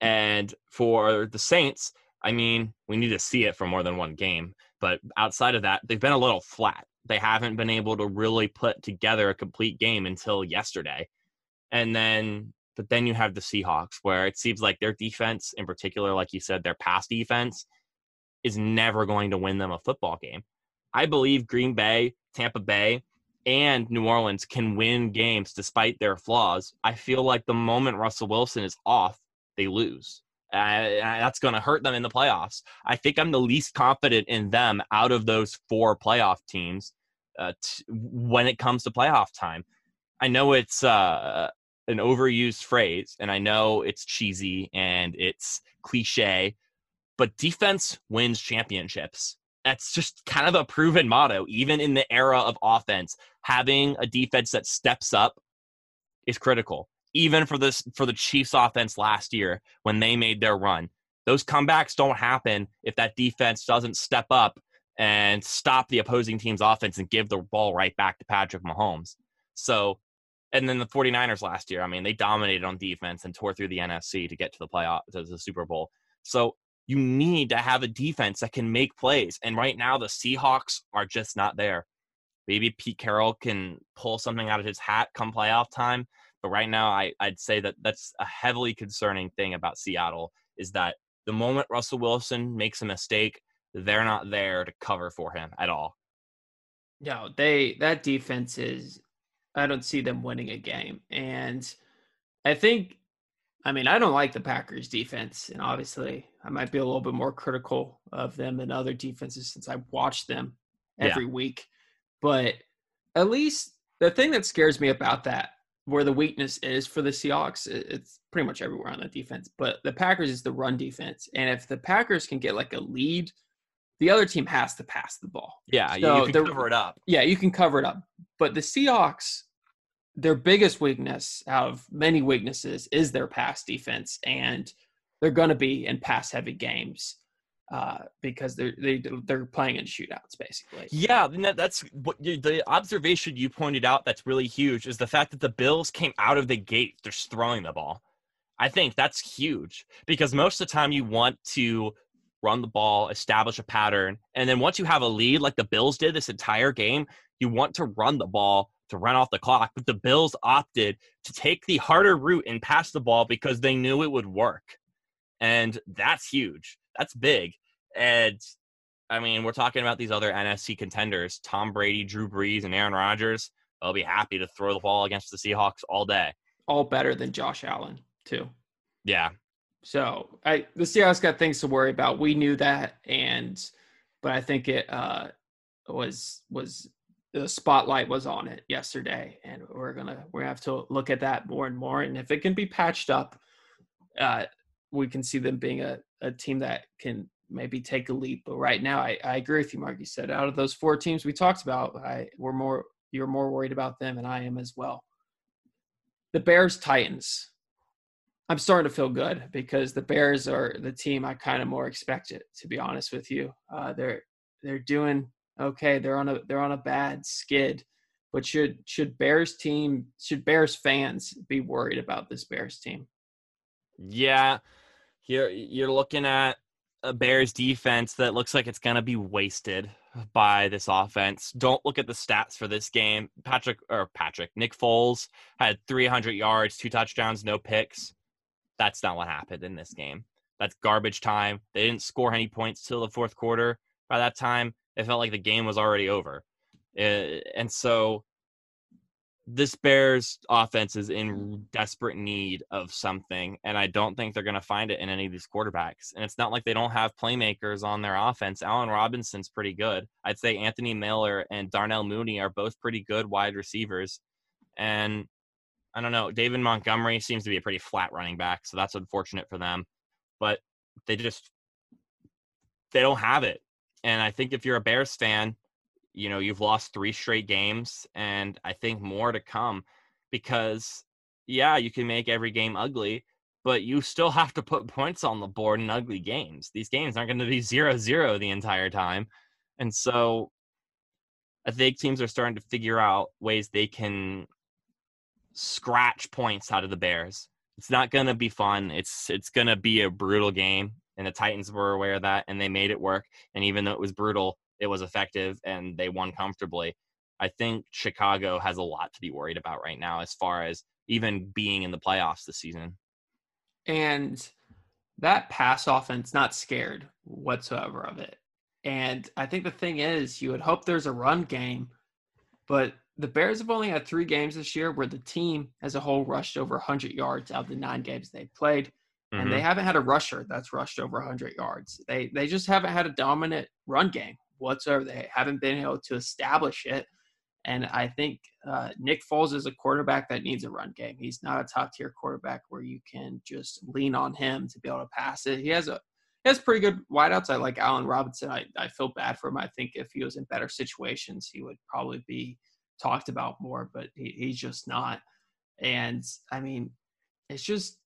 And for the Saints, I mean, we need to see it for more than one game. But outside of that, they've been a little flat. They haven't been able to really put together a complete game until yesterday. And then, but then you have the Seahawks, where it seems like their defense, in particular, like you said, their pass defense, is never going to win them a football game. I believe Green Bay, Tampa Bay, and New Orleans can win games despite their flaws. I feel like the moment Russell Wilson is off, they lose. Uh, that's going to hurt them in the playoffs. I think I'm the least confident in them out of those four playoff teams uh, t- when it comes to playoff time. I know it's uh, an overused phrase, and I know it's cheesy and it's cliche, but defense wins championships. That's just kind of a proven motto, even in the era of offense. Having a defense that steps up is critical. Even for this for the Chiefs offense last year when they made their run. Those comebacks don't happen if that defense doesn't step up and stop the opposing team's offense and give the ball right back to Patrick Mahomes. So and then the 49ers last year, I mean, they dominated on defense and tore through the NFC to get to the playoff to the Super Bowl. So you need to have a defense that can make plays. And right now, the Seahawks are just not there. Maybe Pete Carroll can pull something out of his hat come playoff time. But right now, I, I'd say that that's a heavily concerning thing about Seattle is that the moment Russell Wilson makes a mistake, they're not there to cover for him at all. No, they that defense is I don't see them winning a game. And I think I mean, I don't like the Packers defense, and obviously I might be a little bit more critical of them than other defenses since I watch them every yeah. week. But at least the thing that scares me about that where the weakness is for the Seahawks. It's pretty much everywhere on the defense, but the Packers is the run defense. And if the Packers can get like a lead, the other team has to pass the ball. Yeah, so you can cover it up. Yeah, you can cover it up. But the Seahawks, their biggest weakness out of many weaknesses is their pass defense, and they're going to be in pass heavy games uh, because they're they, they're playing in shootouts basically. Yeah, that's what the observation you pointed out. That's really huge is the fact that the Bills came out of the gate just throwing the ball. I think that's huge because most of the time you want to run the ball, establish a pattern, and then once you have a lead, like the Bills did this entire game, you want to run the ball to run off the clock. But the Bills opted to take the harder route and pass the ball because they knew it would work. And that's huge. That's big. And I mean, we're talking about these other NFC contenders Tom Brady, Drew Brees, and Aaron Rodgers. They'll be happy to throw the ball against the Seahawks all day. All better than Josh Allen, too. Yeah. So I the Seahawks got things to worry about. We knew that, and but I think it uh, was was the spotlight was on it yesterday, and we're gonna we have to look at that more and more. And if it can be patched up, uh, we can see them being a, a team that can maybe take a leap. But right now, I, I agree with you, Mark. You said out of those four teams we talked about, I we're more you're more worried about them, and I am as well. The Bears Titans. I'm starting to feel good because the Bears are the team I kind of more expected. To be honest with you, uh, they're they're doing okay. They're on a they're on a bad skid, but should should Bears team should Bears fans be worried about this Bears team? Yeah, you're you're looking at a Bears defense that looks like it's going to be wasted by this offense. Don't look at the stats for this game. Patrick or Patrick, Nick Foles had 300 yards, two touchdowns, no picks. That's not what happened in this game. That's garbage time. They didn't score any points till the fourth quarter. By that time, it felt like the game was already over. Uh, and so this Bears offense is in mm. desperate need of something, and I don't think they're going to find it in any of these quarterbacks. And it's not like they don't have playmakers on their offense. Allen Robinson's pretty good. I'd say Anthony Miller and Darnell Mooney are both pretty good wide receivers. And I don't know, David Montgomery seems to be a pretty flat running back, so that's unfortunate for them. But they just they don't have it. And I think if you're a Bears fan, you know you've lost three straight games and i think more to come because yeah you can make every game ugly but you still have to put points on the board in ugly games. These games aren't going to be zero zero the entire time and so i think teams are starting to figure out ways they can scratch points out of the bears. It's not going to be fun. It's it's going to be a brutal game and the titans were aware of that and they made it work and even though it was brutal it was effective and they won comfortably. I think Chicago has a lot to be worried about right now as far as even being in the playoffs this season. And that pass offense not scared whatsoever of it. And I think the thing is, you would hope there's a run game, but the Bears have only had three games this year where the team as a whole rushed over 100 yards out of the nine games they played. Mm-hmm. And they mm-hmm. haven't had a rusher that's rushed over 100 yards. They they just haven't had a dominant run game whatsoever. They haven't been able to establish it. And I think uh, Nick Foles is a quarterback that needs a run game. He's not a top tier quarterback where you can just lean on him to be able to pass it. He has a he has pretty good wideouts. I like Allen Robinson. I, I feel bad for him. I think if he was in better situations, he would probably be talked about more, but he, he's just not. And I mean, it's just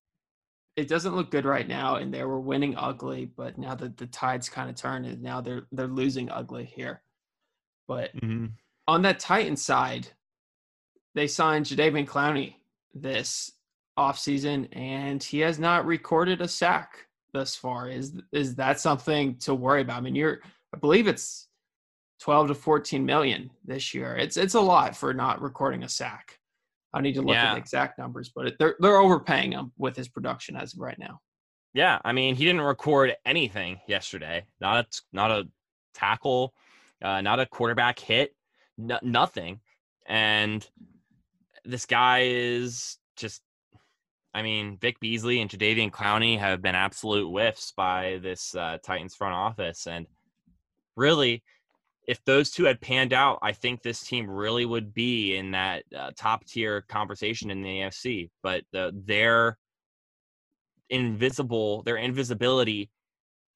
it doesn't look good right now, and they were winning ugly, but now that the tides kind of turned, and now they're they're losing ugly here. But mm-hmm. on that Titan side, they signed Jadeveon Clowney this offseason, and he has not recorded a sack thus far. Is is that something to worry about? I mean, you're I believe it's 12 to 14 million this year. It's it's a lot for not recording a sack. I need to look yeah. at the exact numbers, but they're they're overpaying him with his production as of right now. Yeah, I mean, he didn't record anything yesterday. Not a not a tackle, uh, not a quarterback hit, nothing. And this guy is just I mean, Vic Beasley and Jadeveon Clowney have been absolute whiffs by this uh, Titans front office, and really, if those two had panned out, I think this team really would be in that uh, top tier conversation in the AFC. But the, their invisible, their invisibility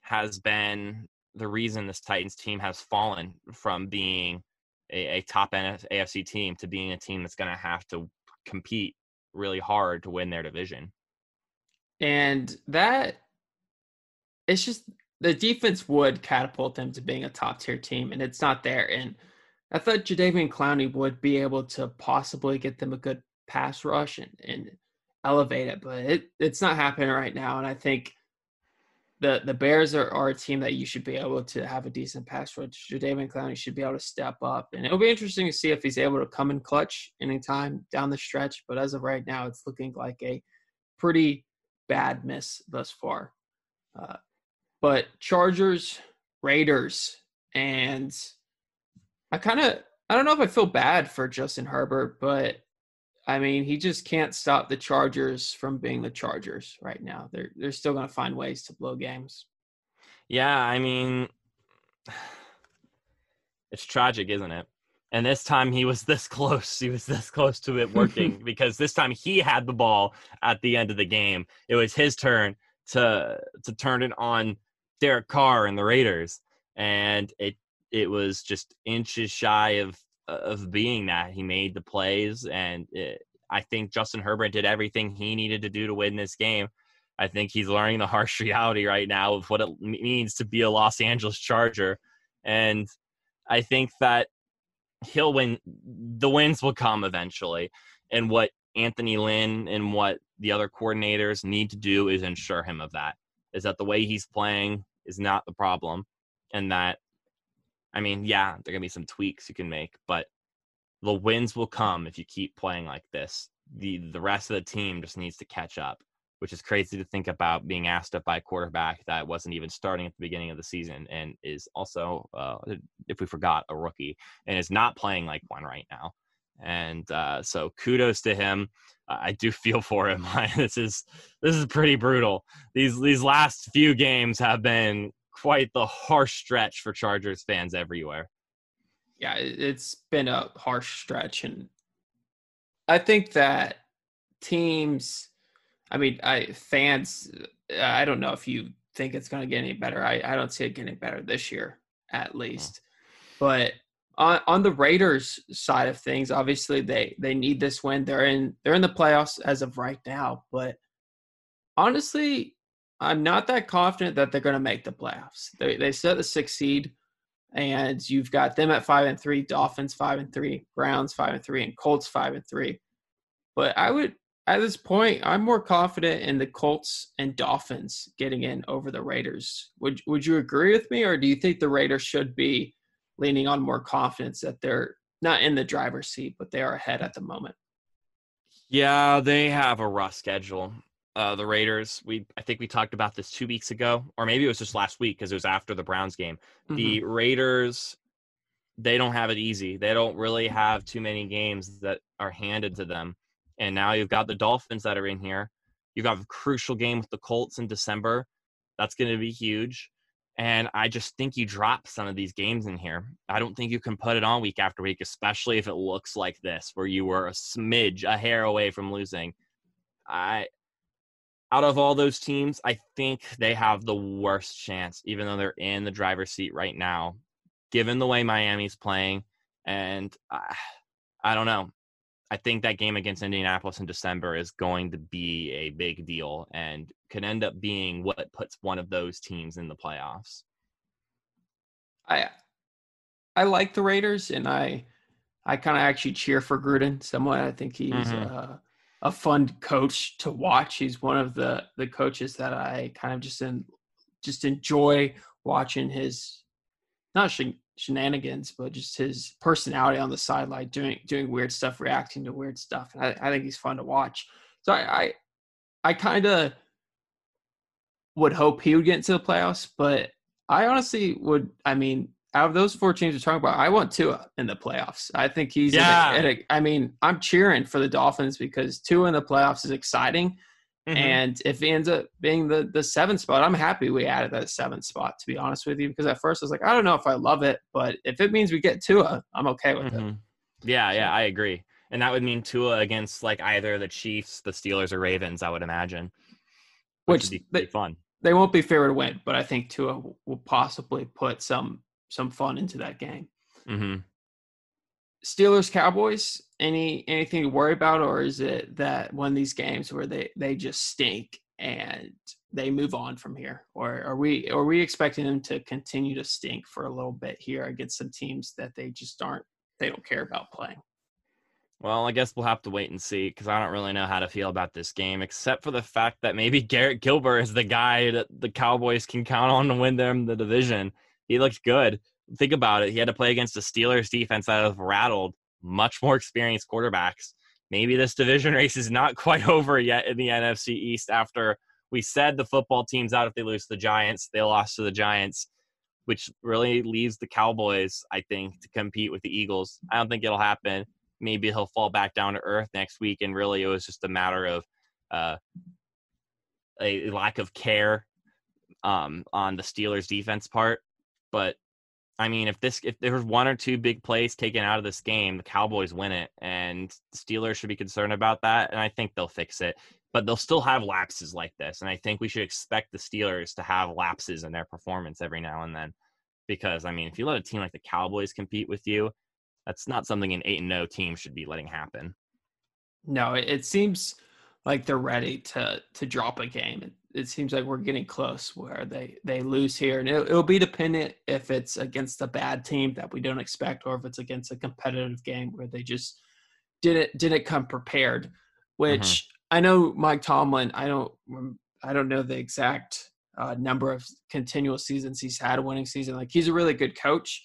has been the reason this Titans team has fallen from being a, a top AFC team to being a team that's going to have to compete really hard to win their division. And that it's just the defense would catapult them to being a top tier team, and it's not there. And I thought Jadeveon Clowney would be able to possibly get them a good pass rush and, and elevate it, but it, it's not happening right now. And I think the the Bears are, are a team that you should be able to have a decent pass rush. Jadeveon Clowney should be able to step up, and it'll be interesting to see if he's able to come in clutch anytime down the stretch. But as of right now, it's looking like a pretty bad miss thus far. Uh, but Chargers, Raiders, and I kind of I don't know if I feel bad for Justin Herbert, but I mean he just can't stop the Chargers from being the Chargers right now. They're they're still going to find ways to blow games. Yeah, I mean it's tragic, isn't it? And this time he was this close. He was this close to it working because this time he had the ball at the end of the game. It was his turn to to turn it on Derek Carr and the Raiders, and it it was just inches shy of of being that. He made the plays, and it, I think Justin Herbert did everything he needed to do to win this game. I think he's learning the harsh reality right now of what it means to be a Los Angeles Charger, and I think that he'll win. The wins will come eventually, and what Anthony Lynn and what the other coordinators need to do is ensure him of that. Is that the way he's playing is not the problem. And that, I mean, yeah, there are going to be some tweaks you can make, but the wins will come if you keep playing like this. The, the rest of the team just needs to catch up, which is crazy to think about being asked up by a quarterback that wasn't even starting at the beginning of the season and is also, uh, if we forgot, a rookie and is not playing like one right now. And uh, so kudos to him. I do feel for him. this is this is pretty brutal. These these last few games have been quite the harsh stretch for Chargers fans everywhere. Yeah, it's been a harsh stretch, and I think that teams, I mean, I fans, I don't know if you think it's going to get any better. I, I don't see it getting better this year, at least. But on, on the Raiders side of things, obviously they they need this win. They're in they're in the playoffs as of right now, but honestly, I'm not that confident that they're going to make the playoffs. They they set the sixth seed, and you've got them at five and three, Dolphins five and three, Browns five and three, and Colts five and three. But I would at this point, I'm more confident in the Colts and Dolphins getting in over the Raiders. Would would you agree with me, or do you think the Raiders should be leaning on more confidence that they're not in the driver's seat, but they are ahead at the moment. Yeah, they have a rough schedule. Uh, the Raiders, we I think we talked about this two weeks ago, or maybe it was just last week because it was after the Browns game. Mm-hmm. The Raiders, they don't have it easy. They don't really have too many games that are handed to them. And now you've got the Dolphins that are in here. You've got a crucial game with the Colts in December. That's going to be huge. And I just think you drop some of these games in here. I don't think you can put it on week after week, especially if it looks like this, where you were a smidge, a hair away from losing. I, out of all those teams, I think they have the worst chance, even though they're in the driver's seat right now, given the way Miami's playing. And I, I don't know. I think that game against Indianapolis in December is going to be a big deal and could end up being what puts one of those teams in the playoffs. I I like the Raiders and I I kind of actually cheer for Gruden somewhat. I think he's mm-hmm. a, a fun coach to watch. He's one of the the coaches that I kind of just in, just enjoy watching his not shenanigans, but just his personality on the sideline, doing doing weird stuff, reacting to weird stuff. And I, I think he's fun to watch. So I I, I kind of would hope he would get into the playoffs, but I honestly would. I mean, out of those four teams we're talking about, I want Tua in the playoffs. I think he's. Yeah. A, a, I mean, I'm cheering for the Dolphins because Tua in the playoffs is exciting, Mm-hmm. And if he ends up being the the seventh spot, I'm happy we added that seventh spot. To be honest with you, because at first I was like, I don't know if I love it, but if it means we get Tua, I'm okay with mm-hmm. it. Yeah, yeah, I agree. And that would mean Tua against like either the Chiefs, the Steelers, or Ravens. I would imagine, which, which would be they, fun. They won't be fair to win, but I think Tua will possibly put some some fun into that game. Mm-hmm. Steelers Cowboys any anything to worry about or is it that one of these games where they they just stink and they move on from here or are we are we expecting them to continue to stink for a little bit here against some teams that they just aren't they don't care about playing well, I guess we'll have to wait and see because I don't really know how to feel about this game, except for the fact that maybe Garrett Gilbert is the guy that the Cowboys can count on to win them the division. He looks good think about it. He had to play against the Steelers defense that have rattled much more experienced quarterbacks. Maybe this division race is not quite over yet in the NFC East after we said the football team's out if they lose to the Giants. They lost to the Giants, which really leaves the Cowboys, I think, to compete with the Eagles. I don't think it'll happen. Maybe he'll fall back down to earth next week. And really, it was just a matter of uh, a lack of care um, on the Steelers' defense part. But I mean, if this if there was one or two big plays taken out of this game, the Cowboys win it, and Steelers should be concerned about that, and I think they'll fix it. But they'll still have lapses like this, and I think we should expect the Steelers to have lapses in their performance every now and then, because I mean, if you let a team like the Cowboys compete with you, that's not something an eight and no team should be letting happen. No, it seems like they're ready to to drop a game it seems like we're getting close where they they lose here, and it'll, it'll, be dependent if it's against a bad team that we don't expect, or if it's against a competitive game where they just didn't didn't come prepared. Which mm-hmm. I know Mike Tomlin. I don't I don't know the exact uh, number of continual seasons he's had a winning season. Like he's a really good coach,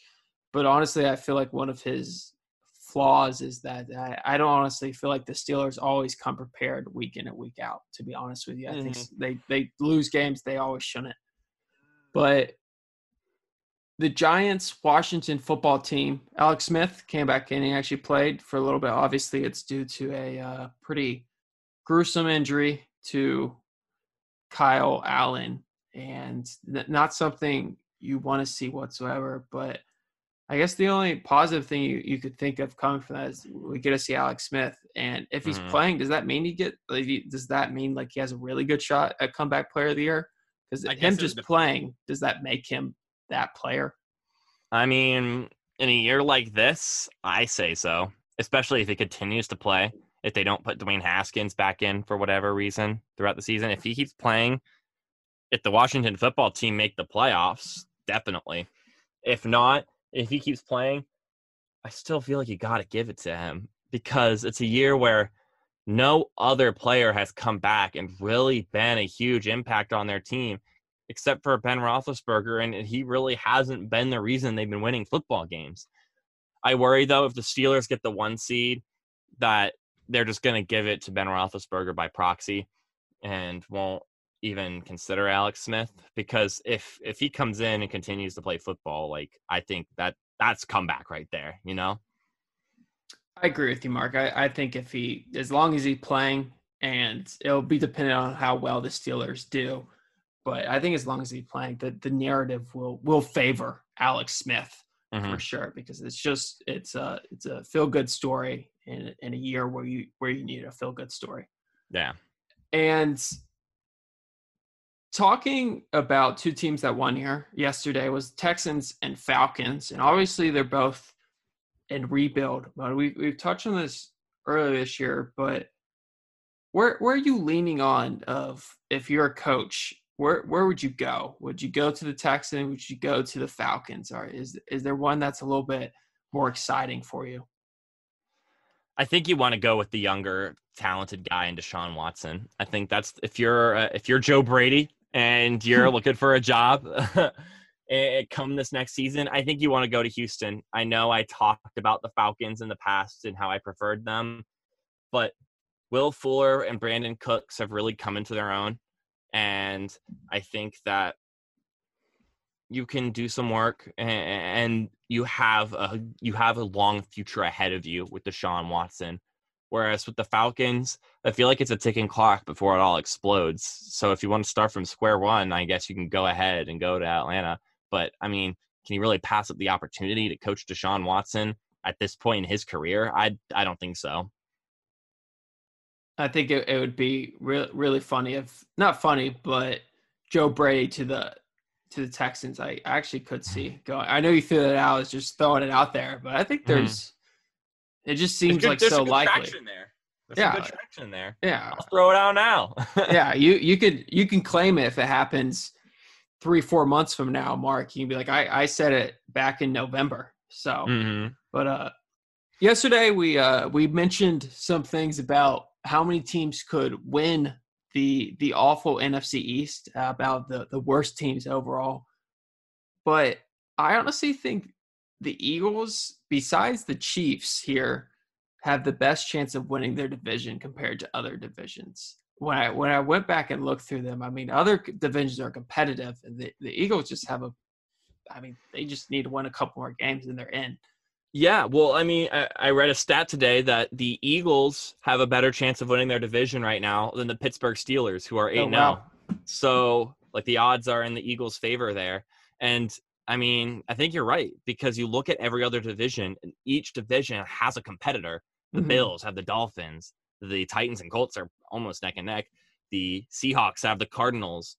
but honestly, I feel like one of his flaws is that I, I, don't honestly feel like the Steelers always come prepared week in and week out. To be honest with you, I mm-hmm. think they they lose games they always shouldn't. But the Giants Washington football team, Alex Smith came back in. He actually played for a little bit. Obviously, it's due to a uh, pretty gruesome injury to Kyle Allen, and not something you want to see whatsoever. But I guess the only positive thing you, you could think of coming from that is we get to see Alex Smith, and if he's mm-hmm. playing, does that mean he get? Like, does that mean like he has a really good shot at comeback player of the year? Because him just playing, does that make him that player? I mean, in a year like this, I say so. Especially if he continues to play. If they don't put Dwayne Haskins back in for whatever reason throughout the season, if he keeps playing, if the Washington football team make the playoffs, definitely. If not, if he keeps playing, I still feel like you got to give it to him because it's a year where no other player has come back and really been a huge impact on their team except for Ben Roethlisberger, and he really hasn't been the reason they've been winning football games. I worry though if the Steelers get the one seed that they're just going to give it to Ben Roethlisberger by proxy and won't even consider Alex Smith because if if he comes in and continues to play football, like I think that that's comeback right there, you know. I agree with you, Mark. I, I think if he, as long as he's playing, and it'll be dependent on how well the Steelers do, but I think as long as he's playing, the the narrative will will favor Alex Smith mm-hmm. for sure because it's just it's a it's a feel good story in in a year where you where you need a feel good story. Yeah, and talking about two teams that won here yesterday was Texans and Falcons, and obviously they're both in rebuild mode. We we've touched on this earlier this year, but where where are you leaning on of if you're a coach? Where where would you go? Would you go to the Texans? Would you go to the Falcons? Or is is there one that's a little bit more exciting for you? I think you want to go with the younger, talented guy in Deshaun Watson. I think that's if you're uh, if you're Joe Brady, and you're hmm. looking for a job eh, eh, come this next season, I think you want to go to Houston. I know I talked about the Falcons in the past and how I preferred them, but Will Fuller and Brandin Cooks have really come into their own. And I think that you can do some work and you have a you have a long future ahead of you with Deshaun Watson. Whereas with the Falcons, I feel like it's a ticking clock before it all explodes. So if you want to start from square one, I guess you can go ahead and go to Atlanta. But I mean, can you really pass up the opportunity to coach Deshaun Watson at this point in his career? I I don't think so. I think it, it would be really really funny if not funny, but Joe Brady to the to the Texans. I actually could see going. I know you threw that out. I was just throwing it out there, but I think mm-hmm. there's. Mm-hmm it just seems good, like so likely. There. There's yeah, good traction there. Yeah, I'll throw it out now. yeah, you you could you can claim it if it happens three four months from now, Mark. You can be like, I I said it back in November. So, mm-hmm. but uh, yesterday we uh we mentioned some things about how many teams could win the the awful NFC East uh, about the the worst teams overall. But I honestly think the Eagles, besides the Chiefs here, have the best chance of winning their division compared to other divisions. When I when I went back and looked through them, I mean, other divisions are competitive, and the, the Eagles just have a, I mean, they just need to win a couple more games and they're in. Yeah, well, I mean, I, I, read a stat today that the Eagles have a better chance of winning their division right now than the Pittsburgh Steelers, who are eight oh, now. Oh. So, like, the odds are in the Eagles' favor there. And I mean, I think you're right because you look at every other division, and each division has a competitor. The mm-hmm. Bills have the Dolphins, the Titans and Colts are almost neck and neck. The Seahawks have the Cardinals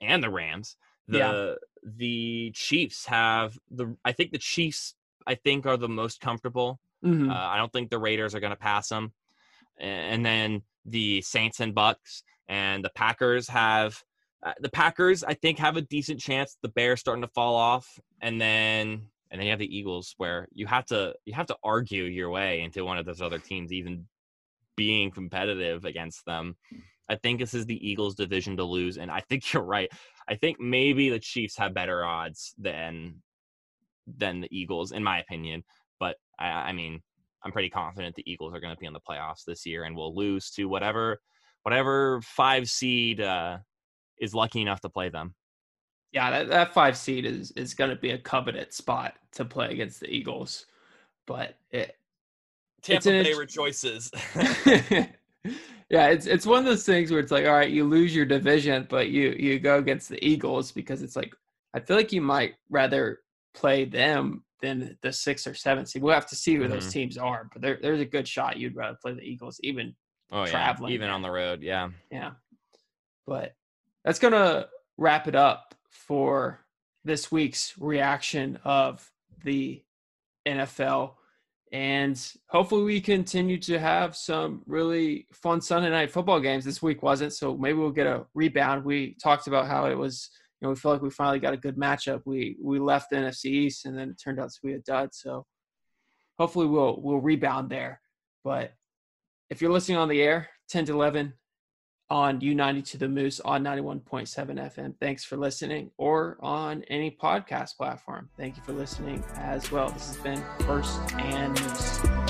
and the Rams. The yeah. the Chiefs have the I think the Chiefs I think are the most comfortable. Mm-hmm. Uh, I don't think the Raiders are going to pass them. And then the Saints and Bucks and the Packers have uh, the Packers, I think, have a decent chance. The Bears starting to fall off, and then and then you have the Eagles, where you have to you have to argue your way into one of those other teams even being competitive against them. I think this is the Eagles' division to lose, and I think you're right. I think maybe the Chiefs have better odds than than the Eagles, in my opinion. But I, I mean, I'm pretty confident the Eagles are going to be in the playoffs this year, and will lose to whatever whatever five seed uh, is lucky enough to play them. Yeah, that, that five seed is is going to be a coveted spot to play against the Eagles, but it Tampa Bay rejoices. yeah, it's it's one of those things where it's like, all right, you lose your division, but you you go against the Eagles because it's like I feel like you might rather play them than the six or seven seed. We'll have to see who mm-hmm. those teams are, but there, there's a good shot you'd rather play the Eagles, even oh, traveling, yeah. even on the road. Yeah, yeah. But that's going to wrap it up for this week's reaction of the NFL. And hopefully, we continue to have some really fun Sunday night football games. This week wasn't, so maybe we'll get a rebound. We talked about how it was, you know, we felt like we finally got a good matchup. We we left the NFC East, and then it turned out to be a dud. So hopefully, we'll we'll rebound there. But if you're listening on the air, 10 to 11, on U90 to The Moose on 91.7 FM. Thanks for listening, or on any podcast platform. Thank you for listening as well. This has been First and Moose.